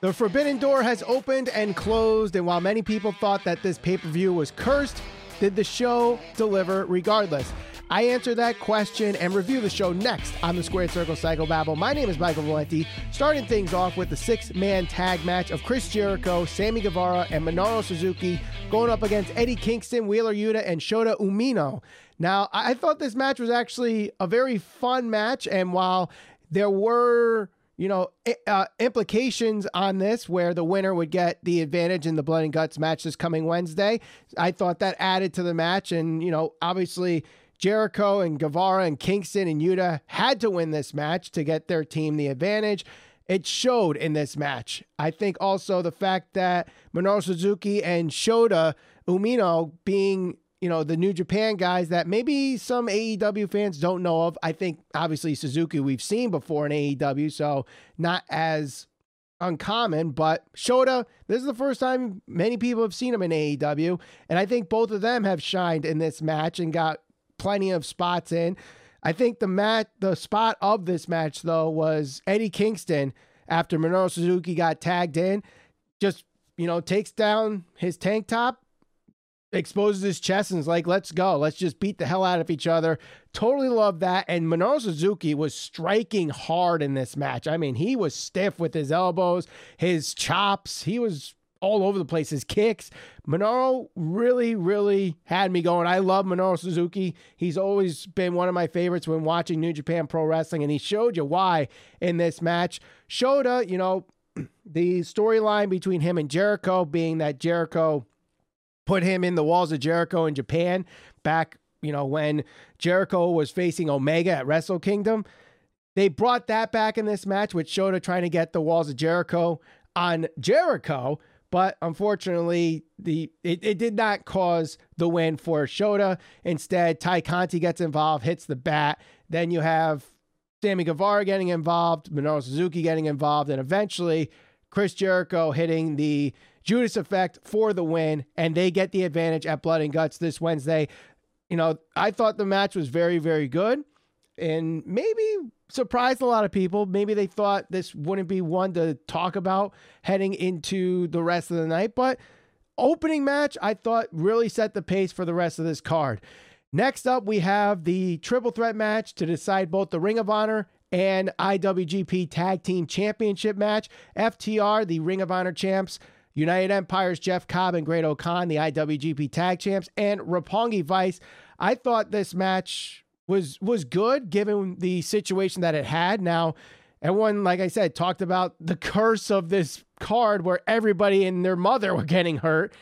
The Forbidden Door has opened and closed, and while many people thought that this pay per view was cursed, did the show deliver regardless? I answer that question and review the show next on the Squared Circle Psychobabble. My name is Michael Valenti, starting things off with the six man tag match of Chris Jericho, Sammy Guevara, and Minoru Suzuki going up against Eddie Kingston, Wheeler Yuta, and Shota Umino. Now, I thought this match was actually a very fun match, and while there were you know, uh, implications on this where the winner would get the advantage in the blood and guts match this coming Wednesday. I thought that added to the match. And, you know, obviously Jericho and Guevara and Kingston and Yuta had to win this match to get their team the advantage. It showed in this match. I think also the fact that Minoru Suzuki and Shota Umino being you know, the New Japan guys that maybe some AEW fans don't know of. I think obviously Suzuki we've seen before in AEW, so not as uncommon, but Shota, this is the first time many people have seen him in AEW, and I think both of them have shined in this match and got plenty of spots in. I think the match the spot of this match though was Eddie Kingston after Minoru Suzuki got tagged in, just you know, takes down his tank top, exposes his chest and is like, let's go. Let's just beat the hell out of each other. Totally love that. And Minoru Suzuki was striking hard in this match. I mean, he was stiff with his elbows, his chops. He was all over the place. His kicks. Minoru really, really had me going. I love Minoru Suzuki. He's always been one of my favorites when watching New Japan Pro Wrestling, and he showed you why in this match. Shota, you know, the storyline between him and Jericho being that Jericho put him in the walls of Jericho in Japan back, you know, when Jericho was facing Omega at Wrestle Kingdom. They brought that back in this match with Shota trying to get the walls of Jericho on Jericho, but unfortunately, the it, it did not cause the win for Shota. Instead, Tay Conti gets involved, hits the bat. Then you have Sammy Guevara getting involved, Minoru Suzuki getting involved, and eventually Chris Jericho hitting the Judas Effect for the win, and they get the advantage at Blood and Guts this Wednesday. You know, I thought the match was very, very good and maybe surprised a lot of people. Maybe they thought this wouldn't be one to talk about heading into the rest of the night, but opening match, I thought really set the pace for the rest of this card. Next up, we have the triple threat match to decide both the Ring of Honor and IWGP Tag Team Championship match. FTR, the Ring of Honor champs, United Empire's Jeff Cobb and Great-O-Khan, the IWGP Tag Champs, and Roppongi Vice. I thought this match was was good given the situation that it had. Now, everyone, like I said, talked about the curse of this card where everybody and their mother were getting hurt.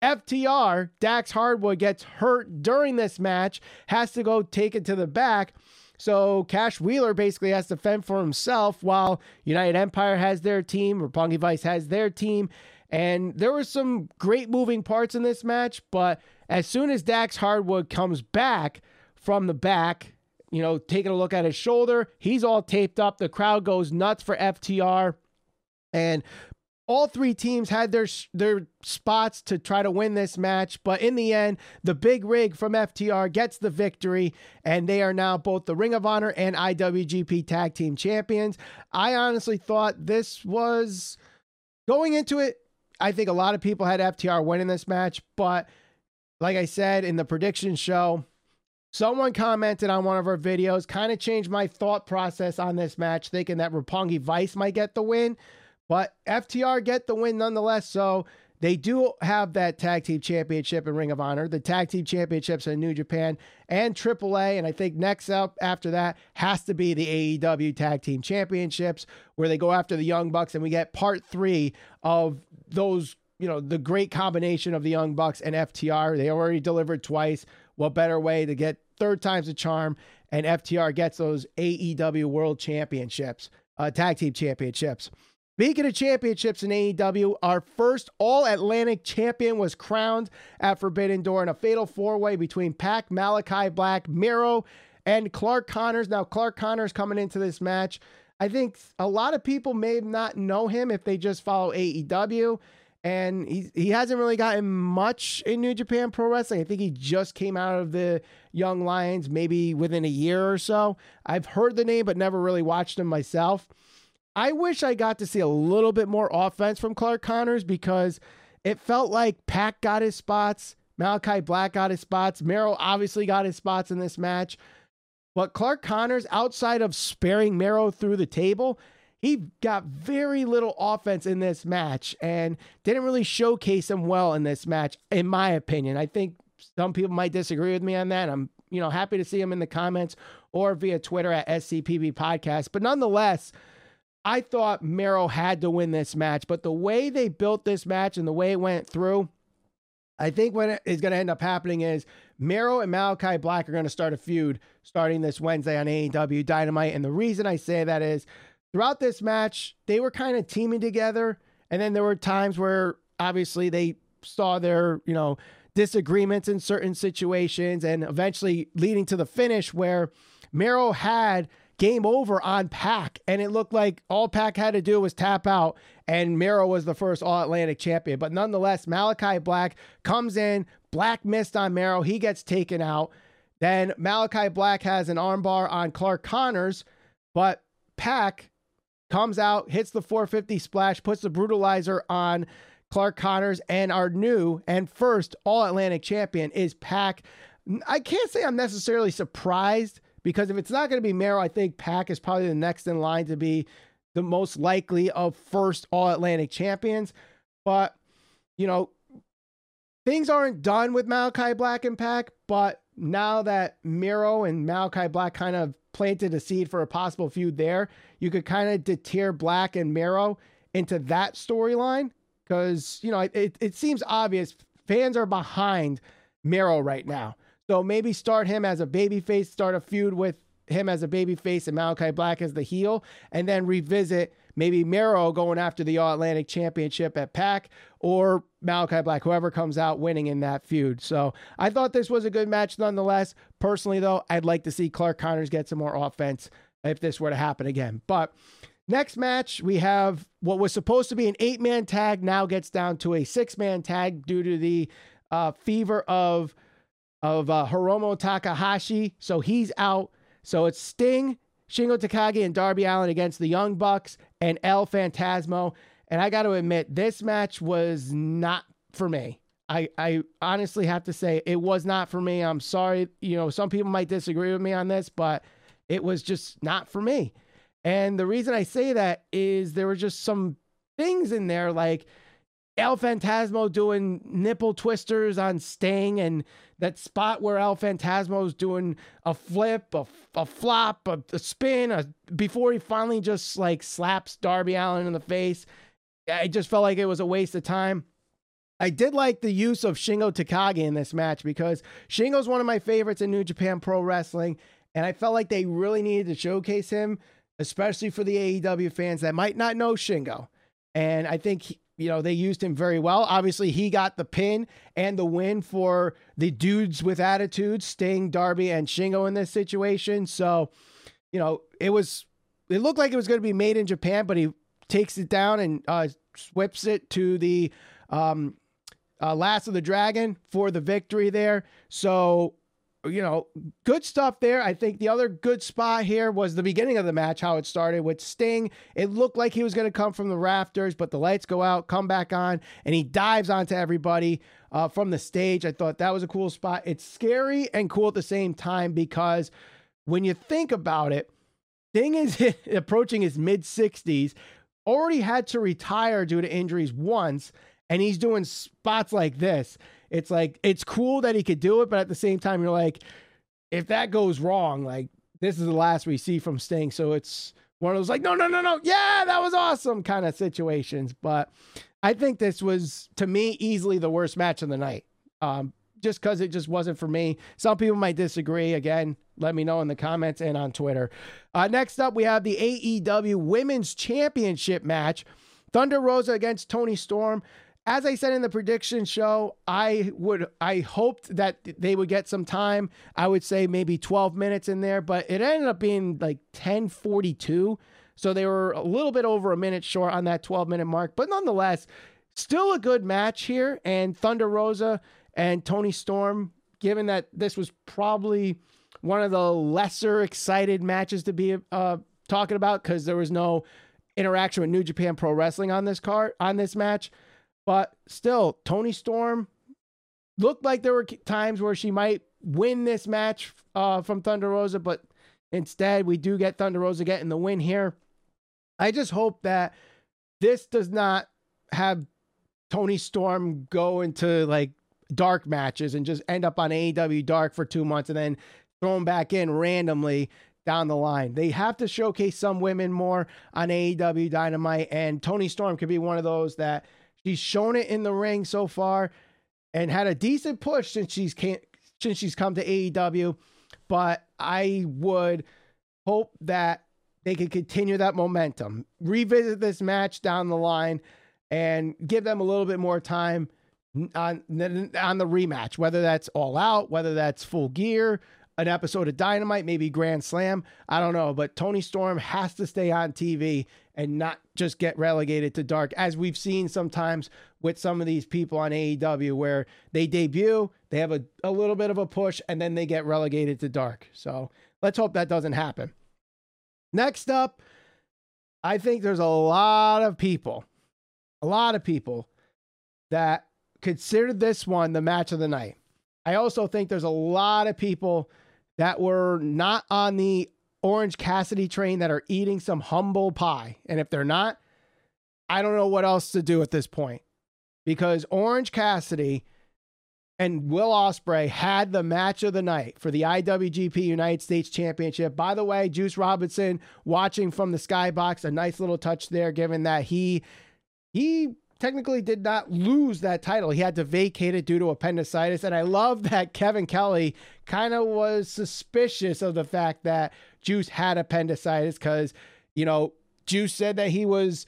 FTR, Dax Harwood gets hurt during this match, has to go take it to the back. So Cash Wheeler basically has to fend for himself while United Empire has their team, Roppongi Vice has their team, and there were some great moving parts in this match, but as soon as Dax Harwood comes back from the back, you know, taking a look at his shoulder, he's all taped up. The crowd goes nuts for FTR. And all three teams had their their spots to try to win this match, but in the end, the big rig from FTR gets the victory, and they are now both the Ring of Honor and IWGP Tag Team Champions. I honestly thought this was going into it I think a lot of people had FTR winning this match, but like I said in the prediction show, someone commented on one of our videos, kind of changed my thought process on this match, thinking that Roppongi Vice might get the win, but FTR get the win nonetheless. So they do have that tag team championship in Ring of Honor, the tag team championships in New Japan and AAA. And I think next up after that has to be the AEW tag team championships, where they go after the Young Bucks. And we get part three of those, you know, the great combination of the Young Bucks and FTR. They already delivered twice. What better way to get third time's a charm? And FTR gets those AEW World Championships, uh, tag team championships. Speaking of championships in AEW, our first All Atlantic champion was crowned at Forbidden Door in a fatal four way between Pac, Malachi Black, Miro, and Clark Connors. Now, Clark Connors coming into this match I think a lot of people may not know him if they just follow AEW. And he, he hasn't really gotten much in New Japan Pro Wrestling. I think he just came out of the Young Lions maybe within a year or so. I've heard the name, but never really watched him myself. I wish I got to see a little bit more offense from Clark Connors because it felt like Pac got his spots, Malachi Black got his spots, Miro obviously got his spots in this match. But Clark Connors, outside of sparing Miro through the table, he got very little offense in this match and didn't really showcase him well in this match, in my opinion. I think some people might disagree with me on that. I'm, you know, happy to see him in the comments or via Twitter at SCPB Podcast. But nonetheless, I thought Miro had to win this match, but the way they built this match and the way it went through, I think what is going to end up happening is Miro and Malachi Black are going to start a feud starting this Wednesday on AEW Dynamite. And the reason I say that is throughout this match, they were kind of teaming together. And then there were times where obviously they saw their, you know, disagreements in certain situations and eventually leading to the finish where Mero had game over on Pac, and it looked like all Pac had to do was tap out, and Miro was the first All Atlantic champion. But nonetheless, Malachi Black comes in, Black Mass on Miro, he gets taken out. Then Malachi Black has an armbar on Clark Connors, but Pac comes out, hits the 450 splash, puts the brutalizer on Clark Connors, and our new and first All Atlantic champion is Pac. I can't say I'm necessarily surprised because if it's not going to be Miro, I think Pac is probably the next in line to be the most likely of first All Atlantic champions. But, you know, things aren't done with Malachi Black and Pac, but now that Miro and Malachi Black kind of planted a seed for a possible feud there, you could kind of deter Black and Miro into that storyline because, you know, it, it seems obvious fans are behind Mero right now. So maybe start him as a babyface, start a feud with him as a babyface and Malachi Black as the heel, and then revisit maybe Miro going after the All Atlantic Championship at PAC or Malachi Black, whoever comes out winning in that feud. So I thought this was a good match nonetheless. Personally, though, I'd like to see Clark Connors get some more offense if this were to happen again. But next match, we have what was supposed to be an eight man tag now gets down to a six man tag due to the uh, fever of of uh, Hiromu Takahashi. So he's out. So it's Sting, Shingo Takagi, and Darby Allin against the Young Bucks and El Phantasmo. And I got to admit, this match was not for me. I, I honestly have to say it was not for me. I'm sorry. You know, some people might disagree with me on this, but it was just not for me. And the reason I say that is there were just some things in there like El Phantasmo doing nipple twisters on Sting and that spot where El Phantasmo is doing a flip, a, a flop, a, a spin, a, before he finally just like slaps Darby Allin in the face. I just felt like it was a waste of time. I did like the use of Shingo Takagi in this match because Shingo's one of my favorites in New Japan Pro Wrestling, and I felt like they really needed to showcase him, especially for the AEW fans that might not know Shingo. And I think you know, they used him very well. Obviously, he got the pin and the win for the dudes with attitude, Sting, Darby, and Shingo in this situation. So, you know, it was, it looked like it was going to be made in Japan, but he takes it down and uh, whips it to the um, uh, Last of the Dragon for the victory there. So, you know, good stuff there. I think the other good spot here was the beginning of the match, how it started with Sting. It looked like he was going to come from the rafters, but the lights go out, come back on, and he dives onto everybody uh, from the stage. I thought that was a cool spot. It's scary and cool at the same time because when you think about it, Sting is approaching his mid 60s, already had to retire due to injuries once, and he's doing spots like this it's like it's cool that he could do it, but at the same time, you're like, if that goes wrong, like this is the last we see from Sting. So it's one of those like, no, no, no, no, yeah, that was awesome kind of situations. But I think this was to me easily the worst match of the night. Um, just because it just wasn't for me. Some people might disagree. Again, let me know in the comments and on Twitter. Uh, next up, we have the AEW Women's Championship match. Thunder Rosa against Toni Storm as I said in the prediction show, I would I hoped that they would get some time. I would say maybe 12 minutes in there, but it ended up being like 10:42. So they were a little bit over a minute short on that 12 minute mark, but nonetheless, still a good match here and Thunder Rosa and Toni Storm given that this was probably one of the lesser excited matches to be uh, talking about cuz there was no interaction with New Japan Pro Wrestling on this card on this match. But still, Toni Storm looked like there were times where she might win this match uh, from Thunder Rosa, but instead we do get Thunder Rosa getting the win here. I just hope that this does not have Toni Storm go into like dark matches and just end up on AEW Dark for two months and then thrown back in randomly down the line. They have to showcase some women more on AEW Dynamite, and Toni Storm could be one of those that she's shown it in the ring so far and had a decent push since she's came, since she's come to AEW. But I would hope that they could continue that momentum, revisit this match down the line, and give them a little bit more time on on the rematch, whether that's all out, whether that's full gear, an episode of Dynamite, maybe Grand Slam. I don't know, but Toni Storm has to stay on TV and not just get relegated to dark, as we've seen sometimes with some of these people on AEW, where they debut, they have a, a little bit of a push, and then they get relegated to dark. So let's hope that doesn't happen. Next up, I think there's a lot of people, a lot of people that consider this one the match of the night. I also think there's a lot of people that were not on the Orange Cassidy train that are eating some humble pie. And if they're not, I don't know what else to do at this point because Orange Cassidy and Will Ospreay had the match of the night for the IWGP United States Championship. By the way, Juice Robinson watching from the skybox, a nice little touch there, given that he he technically did not lose that title. He had to vacate it due to appendicitis. And I love that Kevin Kelly kind of was suspicious of the fact that Juice had appendicitis because, you know, Juice said that he was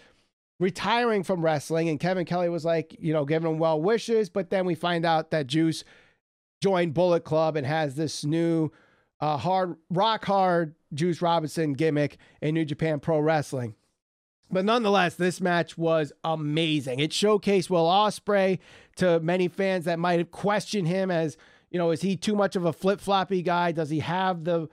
retiring from wrestling and Kevin Kelly was like, you know, giving him well wishes. But then we find out that Juice joined Bullet Club and has this new uh, hard, rock hard Juice Robinson gimmick in New Japan Pro Wrestling. But nonetheless, this match was amazing. It showcased Will Ospreay to many fans that might have questioned him as, you know, is he too much of a flip floppy guy? Does he have the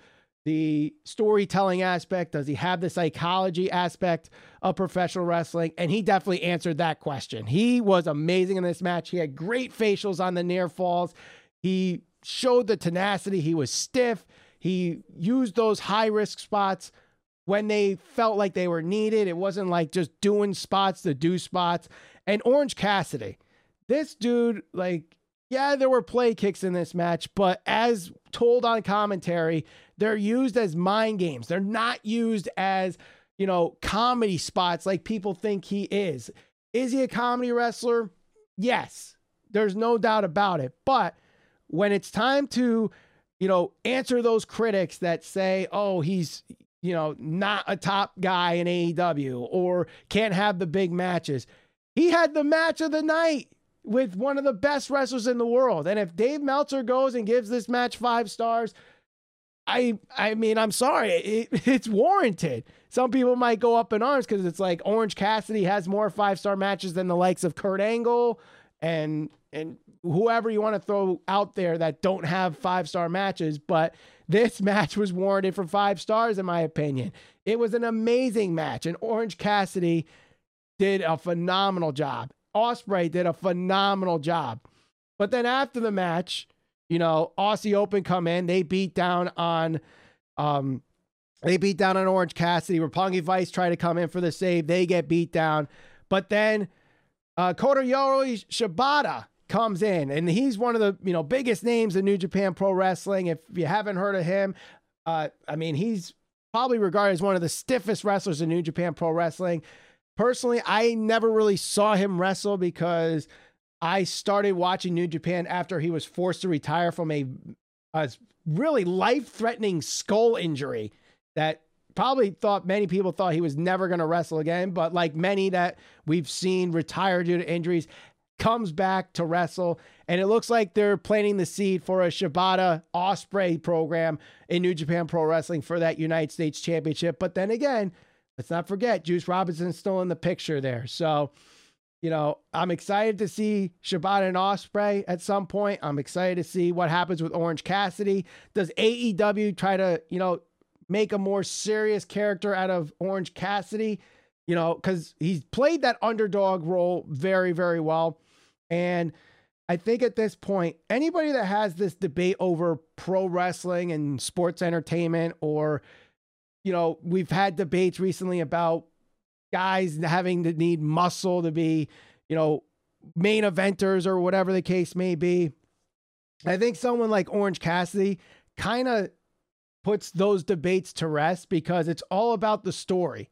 the storytelling aspect? Does he have the psychology aspect of professional wrestling? And he definitely answered that question. He was amazing in this match. He had great facials on the near falls. He showed the tenacity. He was stiff. He used those high risk spots when they felt like they were needed. It wasn't like just doing spots to do spots. And Orange Cassidy, this dude, like, yeah, there were play kicks in this match, but as told on commentary, they're used as mind games. They're not used as, you know, comedy spots like people think he is. Is he a comedy wrestler? Yes, there's no doubt about it. But when it's time to, you know, answer those critics that say, oh, he's, you know, not a top guy in AEW or can't have the big matches. He had the match of the night with one of the best wrestlers in the world. And if Dave Meltzer goes and gives this match five stars, I I mean, I'm sorry, it, it's warranted. Some people might go up in arms because it's like Orange Cassidy has more five star matches than the likes of Kurt Angle and and whoever you want to throw out there that don't have five star matches. But this match was warranted for five stars, in my opinion. It was an amazing match, and Orange Cassidy did a phenomenal job. Ospreay did a phenomenal job. But then after the match, you know, Aussie Open come in, they beat down on um they beat down on Orange Cassidy. Roppongi Vice try to come in for the save. They get beat down. But then uh Katsuyori Shibata comes in, and he's one of the you know biggest names in New Japan Pro Wrestling. If you haven't heard of him, uh, I mean he's probably regarded as one of the stiffest wrestlers in New Japan Pro Wrestling. Personally, I never really saw him wrestle because I started watching New Japan after he was forced to retire from a, a really life-threatening skull injury that probably thought many people thought he was never going to wrestle again but like many that we've seen retire due to injuries comes back to wrestle. And it looks like they're planting the seed for a Shibata Ospreay program in New Japan Pro Wrestling for that United States Championship. But then again, let's not forget Juice Robinson's still in the picture there. So, you know, I'm excited to see Shibata and Ospreay at some point. I'm excited to see what happens with Orange Cassidy. Does AEW try to, you know, make a more serious character out of Orange Cassidy? You know, because he's played that underdog role very, very well. And I think at this point, anybody that has this debate over pro wrestling and sports entertainment, or, you know, we've had debates recently about guys having to need muscle to be, you know, main eventers or whatever the case may be. I think someone like Orange Cassidy kind of puts those debates to rest because it's all about the story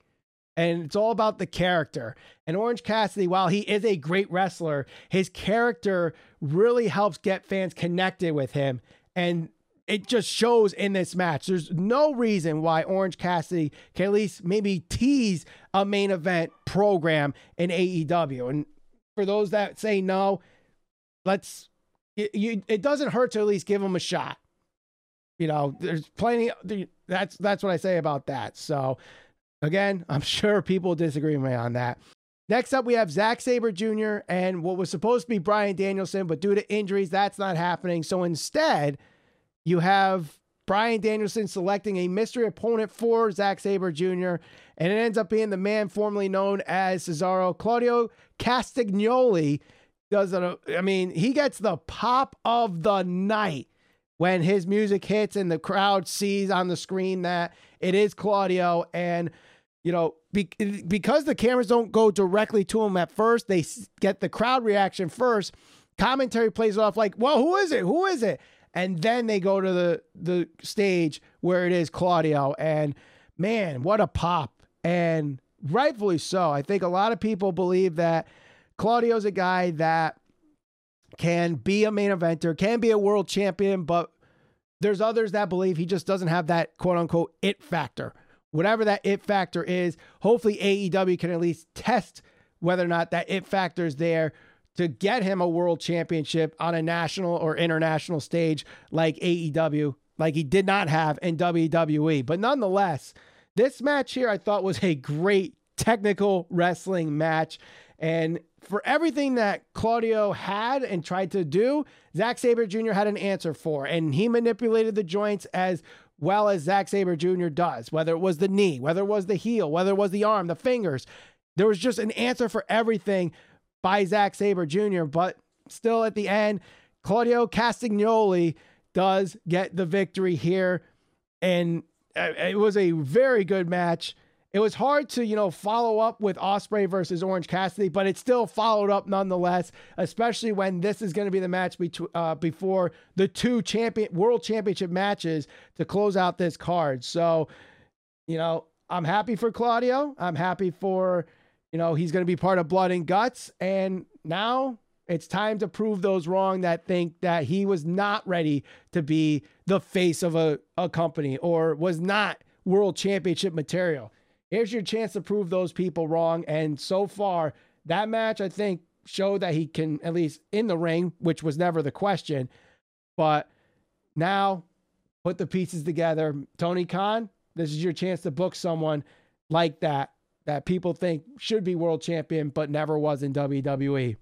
and it's all about the character. And Orange Cassidy, while he is a great wrestler, his character really helps get fans connected with him. And it just shows in this match. There's no reason why Orange Cassidy can at least maybe tease a main event program in AEW. And for those that say no, let's. It, you, it doesn't hurt to at least give him a shot. You know, there's plenty. That's that's what I say about that. So Again, I'm sure people disagree with me on that. Next up, we have Zack Sabre Jr. and what was supposed to be Bryan Danielson, but due to injuries, that's not happening. So instead, you have Bryan Danielson selecting a mystery opponent for Zack Sabre Jr., and it ends up being the man formerly known as Cesaro. Claudio Castagnoli does it. I mean, he gets the pop of the night when his music hits and the crowd sees on the screen that it is Claudio. And you know, be, because the cameras don't go directly to him at first, they get the crowd reaction first. Commentary plays off like, "Well, who is it? Who is it?" And then they go to the the stage where it is Claudio, and man, what a pop! And rightfully so. I think a lot of people believe that Claudio's a guy that can be a main eventer, can be a world champion, but there's others that believe he just doesn't have that quote unquote it factor whatever that it factor is. Hopefully, AEW can at least test whether or not that it factor is there to get him a world championship on a national or international stage like AEW, like he did not have in WWE. But nonetheless, this match here I thought was a great technical wrestling match. And for everything that Claudio had and tried to do, Zack Sabre Jr. had an answer for. And he manipulated the joints as well as Zack Sabre Jr. does, whether it was the knee, whether it was the heel, whether it was the arm, the fingers. There was just an answer for everything by Zack Sabre Jr. But still at the end, Claudio Castagnoli does get the victory here. And uh, it was a very good match. It was hard to, you know, follow up with Ospreay versus Orange Cassidy, but it still followed up nonetheless, especially when this is going to be the match between uh, before the two champion world championship matches to close out this card. So, you know, I'm happy for Claudio. I'm happy for, you know, he's going to be part of Blood and Guts. And now it's time to prove those wrong that think that he was not ready to be the face of a, a company or was not world championship material. Here's your chance to prove those people wrong. And so far, that match, I think, showed that he can, at least in the ring, which was never the question. But now, put the pieces together. Tony Khan, this is your chance to book someone like that, that people think should be world champion, but never was in WWE.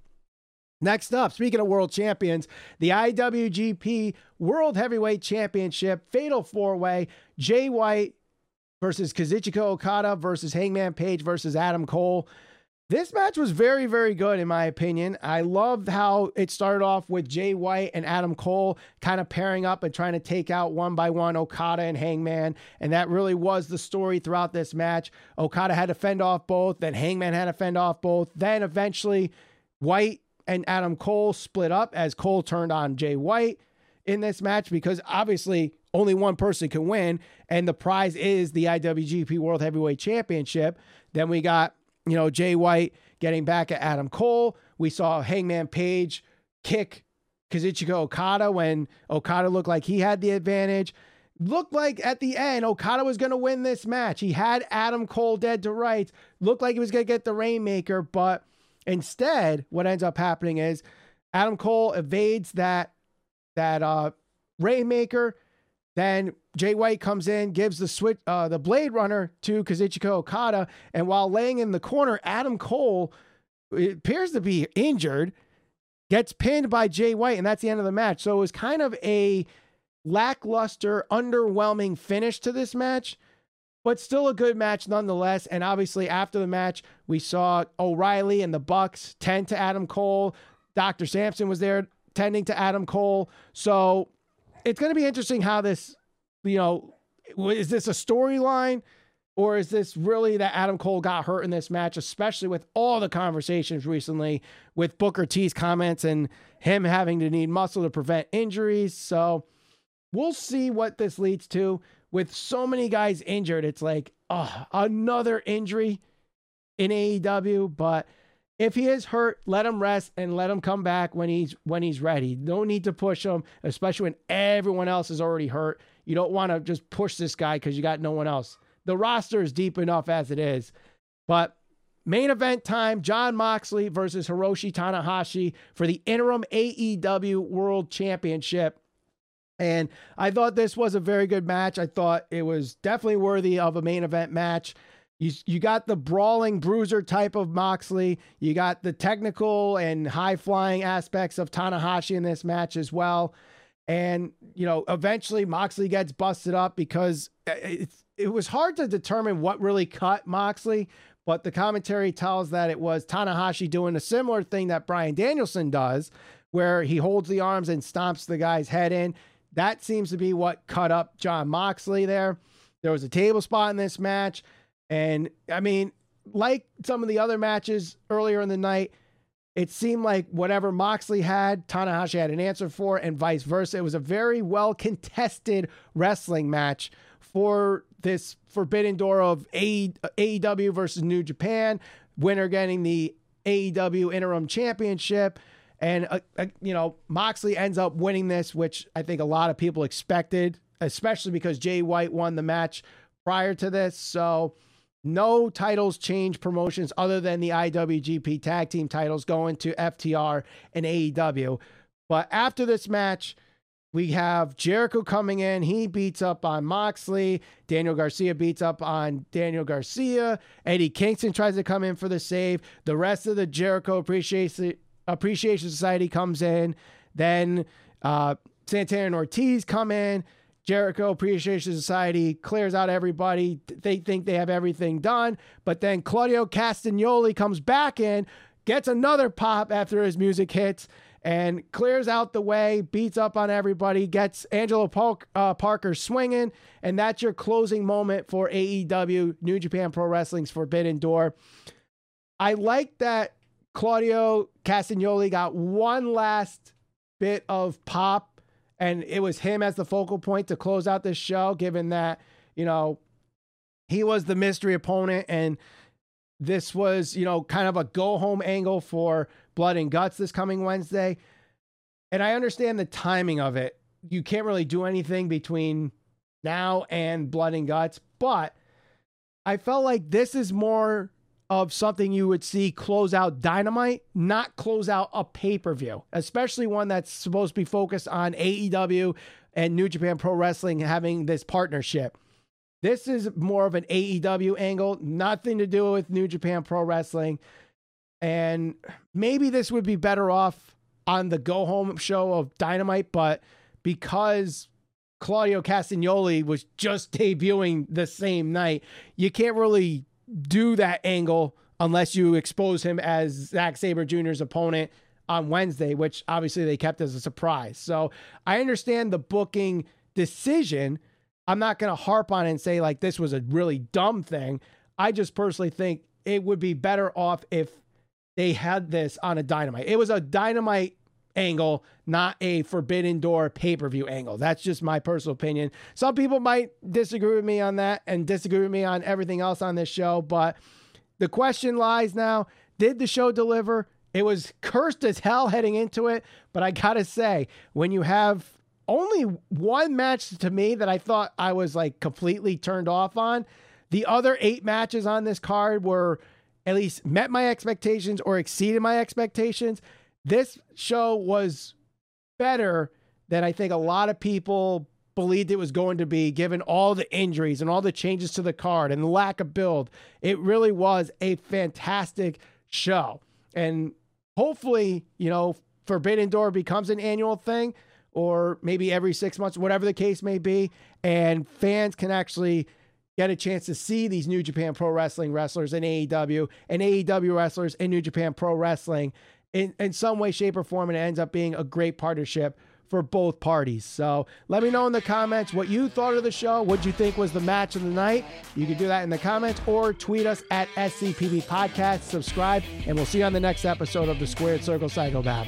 Next up, speaking of world champions, the IWGP World Heavyweight Championship Fatal Four Way. Jay White, versus Kazuchika Okada versus Hangman Page versus Adam Cole. This match was very, very good in my opinion. I loved how it started off with Jay White and Adam Cole kind of pairing up and trying to take out one by one Okada and Hangman. And that really was the story throughout this match. Okada had to fend off both, then Hangman had to fend off both. Then eventually, White and Adam Cole split up as Cole turned on Jay White in this match because obviously only one person can win, and the prize is the IWGP World Heavyweight Championship. Then we got, you know, Jay White getting back at Adam Cole. We saw Hangman Page kick Kazuchika Okada when Okada looked like he had the advantage. Looked like at the end, Okada was going to win this match. He had Adam Cole dead to rights. Looked like he was going to get the Rainmaker, but instead, what ends up happening is Adam Cole evades that that uh, Rainmaker then Jay White comes in, gives the switch, uh, the Blade Runner to Kazuchika Okada, and while laying in the corner, Adam Cole appears to be injured, gets pinned by Jay White, and that's the end of the match. So it was kind of a lackluster, underwhelming finish to this match. but still a good match nonetheless. And obviously, after the match, we saw O'Reilly and the Bucks tend to Adam Cole. Dr. Sampson was there tending to Adam Cole. So it's going to be interesting how this, you know, is this a storyline? Or is this really that Adam Cole got hurt in this match, especially with all the conversations recently with Booker T's comments and him having to need muscle to prevent injuries? So we'll see what this leads to. With so many guys injured, it's like, oh, another injury in AEW. But if he is hurt, let him rest and let him come back when he's when he's ready. No need to push him, especially when everyone else is already hurt. You don't want to just push this guy because you got no one else. The roster is deep enough as it is. But main event time Jon Moxley versus Hiroshi Tanahashi for the interim AEW World Championship. And I thought this was a very good match. I thought it was definitely worthy of a main event match. You, you got the brawling bruiser type of Moxley. You got the technical and high flying aspects of Tanahashi in this match as well. And, you know, eventually Moxley gets busted up because uh, it's it was hard to determine what really cut Moxley, but the commentary tells that it was Tanahashi doing a similar thing that Bryan Danielson does, where he holds the arms and stomps the guy's head in. That seems to be what cut up Jon Moxley there. There was a table spot in this match. And I mean, like some of the other matches earlier in the night, it seemed like whatever Moxley had, Tanahashi had an answer for, and vice versa. It was a very well contested wrestling match for this Forbidden Door of AEW versus New Japan, winner getting the AEW Interim Championship. And, uh, uh, you know, Moxley ends up winning this, which I think a lot of people expected, especially because Jay White won the match prior to this. So, no titles change promotions other than the IWGP tag team titles going to FTR and AEW. But after this match, we have Jericho coming in. He beats up on Moxley. Daniel Garcia beats up on Daniel Garcia. Eddie Kingston tries to come in for the save. The rest of the Jericho Appreciation, Appreciation Society comes in. Then uh, Santana and Ortiz come in. Jericho Appreciation Society clears out everybody. They think they have everything done. But then Claudio Castagnoli comes back in, gets another pop after his music hits and clears out the way, beats up on everybody, gets Angelo uh, Parker swinging, and that's your closing moment for AEW, New Japan Pro Wrestling's Forbidden Door. I like that Claudio Castagnoli got one last bit of pop, and it was him as the focal point to close out this show, given that, you know, he was the mystery opponent and this was, you know, kind of a go home angle for Blood and Guts this coming Wednesday. And I understand the timing of it. You can't really do anything between now and Blood and Guts, but I felt like this is more of something you would see close out Dynamite, not close out a pay per view, especially one that's supposed to be focused on AEW and New Japan Pro Wrestling having this partnership. This is more of an AEW angle, nothing to do with New Japan Pro Wrestling. And maybe this would be better off on the go home show of Dynamite, but because Claudio Castagnoli was just debuting the same night, you can't really do that angle unless you expose him as Zack Sabre Jr.'s opponent on Wednesday, which obviously they kept as a surprise. So I understand the booking decision I'm not going to harp on it and say like this was a really dumb thing. I just personally think it would be better off if they had this on a dynamite. It was a dynamite angle, not a forbidden door pay per view angle. That's just my personal opinion. Some people might disagree with me on that and disagree with me on everything else on this show, but the question lies now did the show deliver? It was cursed as hell heading into it, but I gotta say, when you have only one match to me that I thought I was like completely turned off on. The other eight matches on this card were at least met my expectations or exceeded my expectations. This show was better than I think a lot of people believed it was going to be, given all the injuries and all the changes to the card and the lack of build. It really was a fantastic show. And hopefully, you know, Forbidden Door becomes an annual thing or maybe every six months, whatever the case may be. And fans can actually get a chance to see these New Japan Pro Wrestling wrestlers in AEW and AEW wrestlers and New Japan Pro Wrestling in, in some way, shape, or form. And it ends up being a great partnership for both parties. So let me know in the comments what you thought of the show. What you think was the match of the night? You can do that in the comments or tweet us at SCPB Podcast. Subscribe, and we'll see you on the next episode of the Squared Circle Psycho Psychopath.